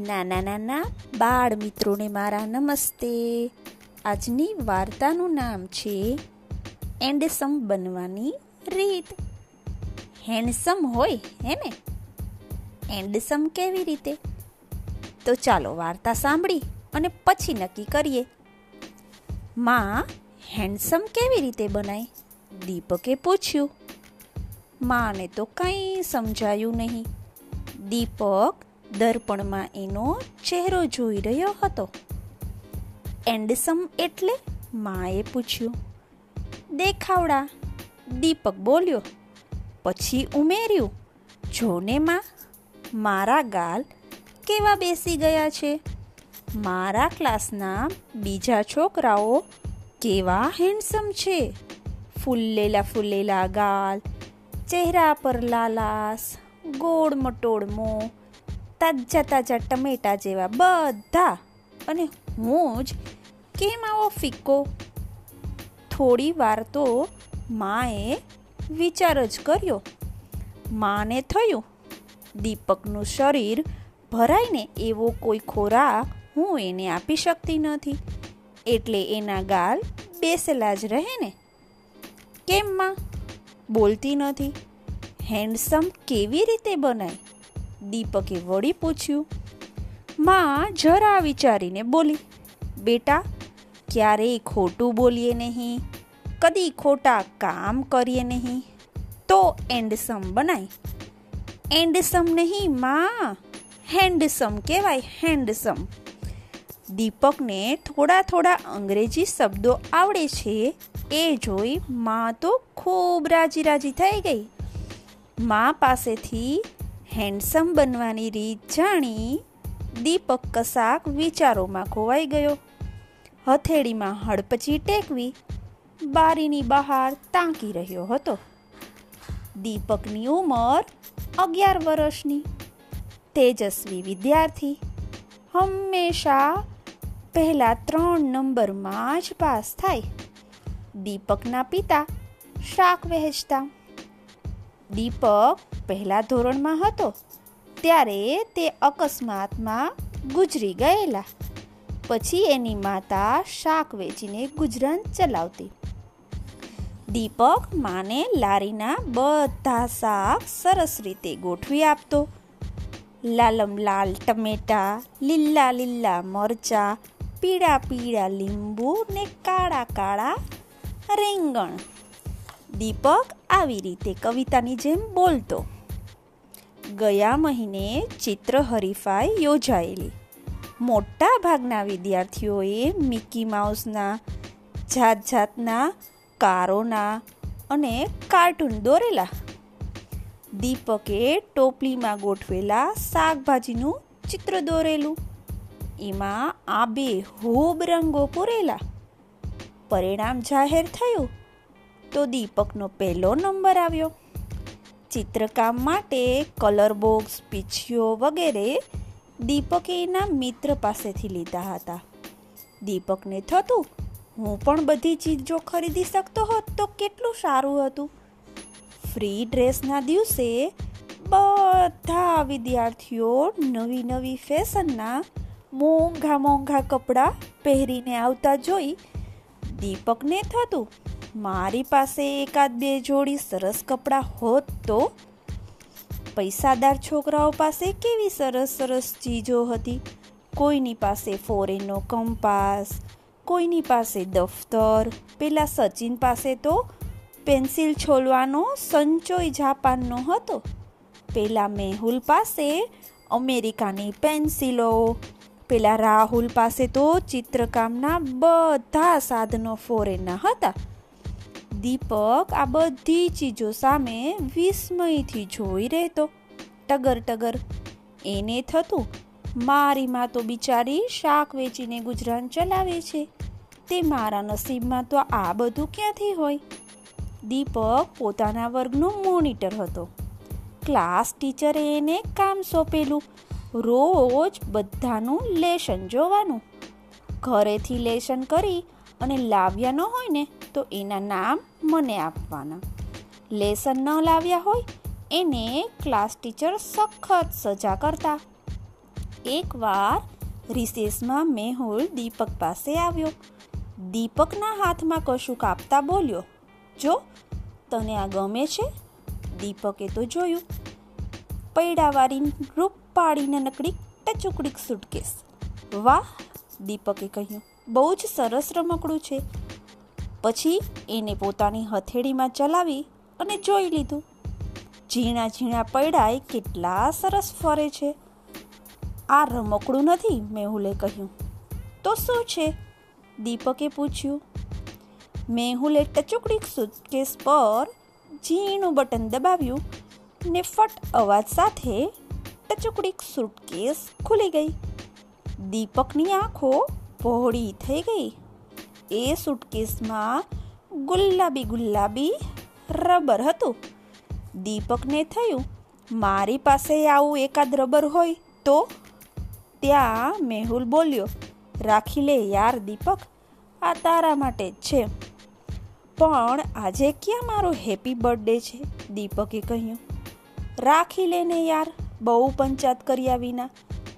નાના નાના બાળ મિત્રોને મારા નમસ્તે. આજની વાર્તાનું નામ છે એન્ડસમ બનવાની રીત. હેન્ડસમ હોય, હે ને? એન્ડસમ કેવી રીતે? તો ચાલો વાર્તા સાંભળી અને પછી નક્કી કરીએ. માં, હેન્ડસમ કેવી રીતે બનાય? દીપકે પૂછ્યું. માને તો કંઈ સમજાયું નહીં. દીપક દર્પણમાં એનો ચહેરો જોઈ રહ્યો હતો. એન્ડસમ એટલે માએ પૂછ્યું. દેખાવડા, દીપક બોલ્યો. પછી ઉમેર્યું, જોને માં, મારા ગાલ કેવા બેસી ગયા છે? મારા ક્લાસના બીજા છોકરાઓ કેવા હેન્ડસમ છે? ફૂલેલા ફૂલેલા ગાલ, ચહેરા પર લાલાસ ગોળ મટોળ મોં તાજા તાજા ટમેટા જેવા બધા. અને હું જ કેમ આવો ફિક્કો? થોડી વાર તો માએ વિચાર જ કર્યો. માને થયું, દીપકનું શરીર ભરાઈને એવો કોઈ ખોરાક હું એને આપી શકતી નથી. એટલે એના ગાલ બેસેલા જ રહે ને. કેમ માં? બોલતી નથી. હેન્ડસમ કેવી રીતે બનાય? દીપકે વળી પૂછ્યું, માં, જરા વિચારીને બોલી, બેટા, ક્યારેય ખોટું બોલીએ નહીં, કદી ખોટા કામ કરીએ નહીં, તો એન્ડસમ બનાય. એન્ડસમ નહીં, માં, હેન્ડસમ કહેવાય, હેન્ડસમ. દીપકને થોડા થોડા અંગ્રેજી શબ્દો આવડે છે, એ જોઈ માં તો ખૂબ રાજી રાજી થઈ ગઈ. મા પાસેથી હેન્ડસમ બનવાની રીત જાણી દીપક કસાક વિચારોમાં ખોવાઈ ગયો. હથેળીમાં હડપચી ટેકવી બારીની બહાર તાંકી રહ્યો હતો. દીપકની ઉંમર અગિયાર વર્ષની. તેજસ્વી વિદ્યાર્થી હંમેશા પહેલા ત્રણ નંબરમાં જ પાસ થાય. દીપકના પિતા શાક વહેંચતા દીપક પહેલા ધોરણમાં હતો, ત્યારે તે અકસ્માતમાં ગુજરી ગયેલા. પછી એની માતા શાક વેચીને ગુજરાન ચલાવતી. દીપક માને લારીના બધા શાક સરસ રીતે ગોઠવી આપતો. લાલમ લાલ ટમેટા, લીલા લીલા મરચા, પીળા પીળા લીંબુ ને કાળા કાળા રીંગણ દીપક આવી રીતે કવિતાની જેમ બોલતો. ગયા મહિને ચિત્ર હરીફાઈ યોજાયેલી. મોટા ભાગના વિદ્યાર્થીઓએ મિકી માઉસના જાત જાતના કારોના અને કાર્ટૂન દોરેલા. દીપકે ટોપલીમાં ગોઠવેલા શાકભાજીનું ચિત્ર દોરેલું. એમાં આ બે હૂબ રંગો પૂરેલા. પરિણામ જાહેર થયું. તો દીપકનો પહેલો નંબર આવ્યો. ચિત્રકામ માટે કલર બોક્સ, પીછીઓ વગેરે દીપકે એના મિત્ર પાસેથી લીધા હતા. દીપકને થતું, હું પણ બધી ચીજો ખરીદી શકતો હોત તો કેટલું સારું હતું. ફ્રી ડ્રેસના દિવસે બધા વિદ્યાર્થીઓ નવી નવી ફેશનના મોંઘા મોંઘા કપડાં પહેરીને આવતા જોઈ દીપકને થતું મારી પાસે એકાદ બે જોડી સરસ કપડાં હોત તો? પૈસાદાર છોકરાઓ પાસે કેવી સરસ સરસ ચીજો હતી? કોઈની પાસે ફોરેનનો કંપાસ, કોઈની પાસે દફતર, પેલા સચિન પાસે તો પેન્સિલ છોલવાનો સંચોય જાપાનનો હતો. પેલા મેહુલ પાસે અમેરિકાની પેન્સિલો, પેલા રાહુલ પાસે તો ચિત્રકામના બધા સાધનો ફોરેનના હતા. દીપક આ બધી ચીજો સામે વિસ્મયથી જોઈ રહેતો. ટગર ટગર. એને થતું, મારી માં તો બિચારી શાક વેચીને ગુજરાન ચલાવે છે. તે મારા નસીબમાં તો આ બધું ક્યાંથી હોય? દીપક પોતાના વર્ગનો મોનિટર હતો. ક્લાસ ટીચરે એને કામ સોંપેલું. રોજ બધાનું લેશન જોવાનું. ઘરેથી લેશન કરી અને લાવ્યા ન હોય ને, તો એના નામ મને આપવાના. લેસન ન લાવ્યા હોય, એને ક્લાસ ટીચર સખત સજા કરતા. એકવાર રિસેસમાં મેહુલ દીપક પાસે આવ્યો. દીપકના હાથમાં કશું કાપતા બોલ્યો, જો, તને આ ગમે છે? દીપકે તો જોયું. પૈડાવાળી રૂપ પાડીને નકડી ટચુકડીક સુટકેસ વાહ, દીપકે કહ્યું. બહુ જ સરસ રમકડું છે. પછી એને પોતાની હથેળીમાં ચલાવી અને જોઈ લીધું. ઝીણા ઝીણા પૈડાય કેટલા સરસ ફરે છે. આ રમકડું નથી મેહુલે કહ્યું. તો શું છે? દીપકે પૂછ્યું. મેહુલે ટચુકડી સુટકેસ પર ઝીણું બટન દબાવ્યું ને ફટ અવાજ સાથે ટચુકડી સુટકેસ ખુલી ગઈ. દીપકની આંખો પહોળી થઈ ગઈ. એ સુટકેસમાં ગુલાબી ગુલાબી રબર હતું. દીપકને થયું, મારી પાસે આવું એકાદ રબર હોય તો? ત્યાં મેહુલ બોલ્યો, રાખી લે યાર દીપક, આ તારા માટે જ છે. પણ આજે ક્યાં મારો હેપી બર્થડે છે? દીપકે કહ્યું, રાખી લેને યાર, બહુ પંચાત કર્યા વિના.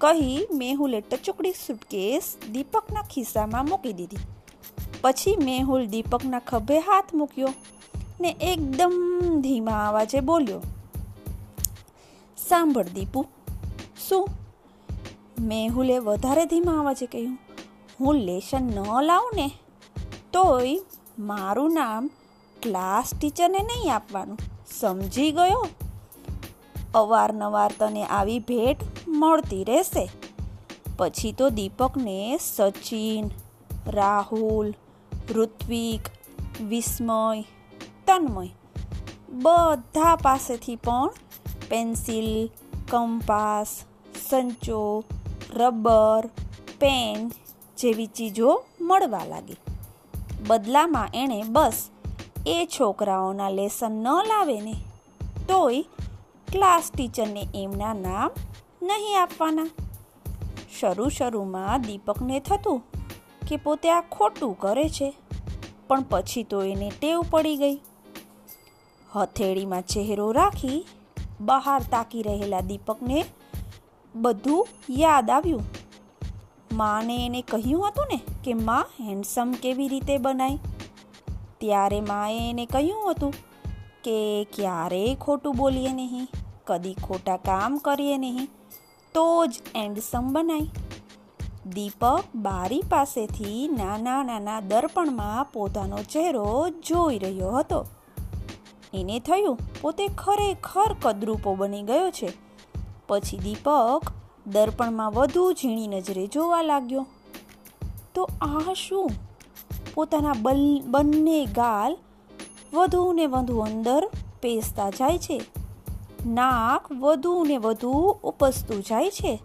કહી મેહુલે ટચુકડી સુટકેસ દીપકના ખિસ્સામાં મૂકી દીધી. પછી મેં હું દીપકના ખભે હાથ મૂક્યો ને એકદમ ધીમા અવાજે બોલ્યો, સાંભળ દીપુ, શું? મેહુલે વધારે ધીમા અવાજે કહ્યું, હું લેશન ન લાવું ને, તોય મારું નામ ક્લાસ ટીચરને નહીં આપવાનું. સમજી ગયો? અવારનવાર તને આવી ભેટ મળતી રહેશે. પછી તો દીપકને સચિન, રાહુલ, ઋત્વિક, વિસ્મય, તન્મય બધા પાસેથી પણ પેન્સિલ, કંપાસ, સંચો, રબર, પેન જેવી ચીજો મળવા લાગી. બદલામાં એણે બસ એ છોકરાઓના લેસન ન લાવે ને. તોય ક્લાસ ટીચરને એમના નામ નહીં આપવાના. શરૂ શરૂમાં દીપકને થતું કે પોતે આ ખોટું કરે છે, પણ પછી તો એને ટેવ પડી ગઈ. હથેળીમાં ચહેરો રાખી બહાર તાકી રહેલા દીપકને બધું યાદ આવ્યું. માને એને કહ્યું હતું ને કે માં હેન્ડસમ કેવી રીતે બનાય? ત્યારે માએ એને કહ્યું હતું કે ક્યારેય ખોટું બોલીએ નહીં? કદી ખોટા કામ કરીએ નહીં, તો જ એન્ડસમ બનાય. દીપક બારી પાસેથી નાના નાના દર્પણમાં પોતાનો ચહેરો જોઈ રહ્યો હતો. એને થયું પોતે ખરેખર કદરૂપો બની ગયો છે. પછી દીપક દર્પણમાં વધુ ઝીણી નજરે જોવા લાગ્યો. તો આ શું? પોતાના બંને ગાલ વધુ ને વધુ અંદર પેસતા જાય છે. નાક વધુ ને વધુ ઉપસતું જાય છે.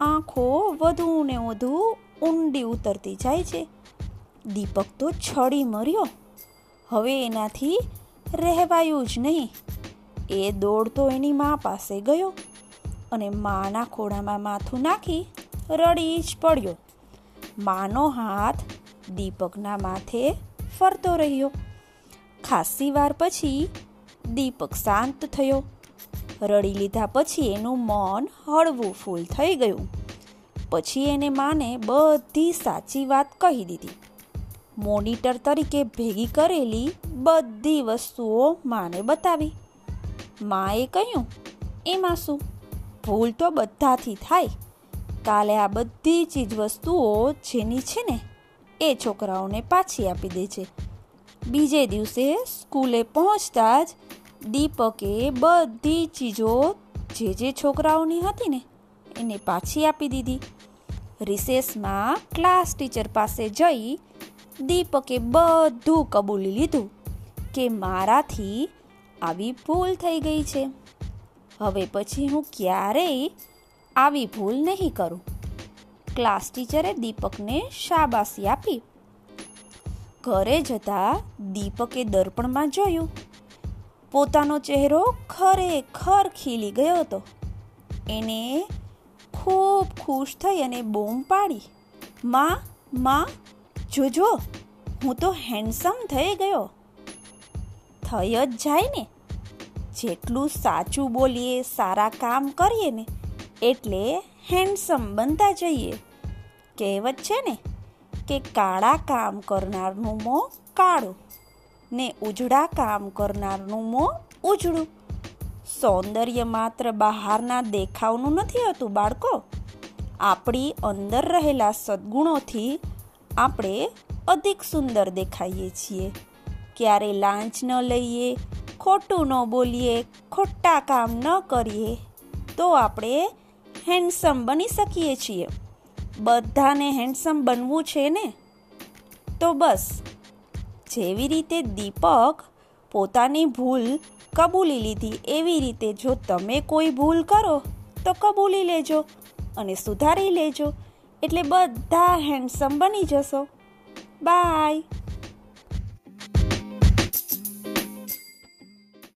આંખો વધુ ને વધુ ઊંડી ઉતરતી જાય છે. દીપક તો છડી મર્યો. હવે એનાથી રહેવાયું જ નહીં. એ દોડતો એની મા પાસે ગયો અને માના ખોળામાં માથું નાખી રડી જ પડ્યો. માનો હાથ દીપકના માથે ફરતો રહ્યો. ખાસી વાર પછી દીપક શાંત થયો. રડી લીધા પછી એનું મન હળવું ફૂલ થઈ ગયું. પછી એને માને બધી સાચી વાત કહી દીધી. મોનિટર તરીકે ભેગી કરેલી બધી વસ્તુઓ માને બતાવી. માએ કહ્યું, એમાં શું? ભૂલ તો બધાથી થાય. કાલે આ બધી ચીજ વસ્તુઓ જેની છે ને, એ છોકરાઓને પાછી આપી દે છે બીજે દિવસે સ્કૂલે પહોંચતા જ દીપકે બધી ચીજો જે જે છોકરાઓની હતી ને, એને પાછી આપી દીધી. રિસેસમાં ક્લાસ ટીચર પાસે જઈ દીપકે બધું કબૂલી લીધું કે મારાથી આવી ભૂલ થઈ ગઈ છે. હવે પછી હું ક્યારેય આવી ભૂલ નહીં કરું. ક્લાસ ટીચરે દીપકને શાબાશી આપી. ઘરે જતા દીપકે દર્પણમાં જોયું. પોતાનો ચહેરો ખરેખર ખીલી ગયો હતો. એને ખૂબ ખુશ થઈ અને બૂમ પાડી, માં માં, જોજો, હું તો હેન્ડસમ થઈ ગયો. થઈ જ જાય ને. જેટલું સાચું બોલીએ, સારા કામ કરીએ ને, એટલે હેન્ડસમ બનતા જઈએ. કહેવત છે ને કે, કાળા કામ કરનારનું મોં કાળું. ને ઉજળા કામ કરનારનું મોં ઉજળું. સૌંદર્ય માત્ર બહારના દેખાવનું નથી હોતું, બાળકો. આપણી અંદર રહેલા સદ્ગુણોથી આપણે અધિક સુંદર દેખાઈએ છીએ. ક્યારે લાંચ ન લઈએ, ખોટું ન બોલીએ, ખોટા કામ ન કરીએ, તો આપણે હેન્ડસમ બની શકીએ છીએ. બધાને હેન્ડસમ બનવું છે ને? તો બસ જેવી રીતે દીપક પોતાની ભૂલ કબૂલી લીધી, એવી રીતે જો તમે કોઈ ભૂલ કરો, તો કબૂલી લેજો અને સુધારી લેજો. એટલે બધા હેન્ડસમ બની જશો. બાય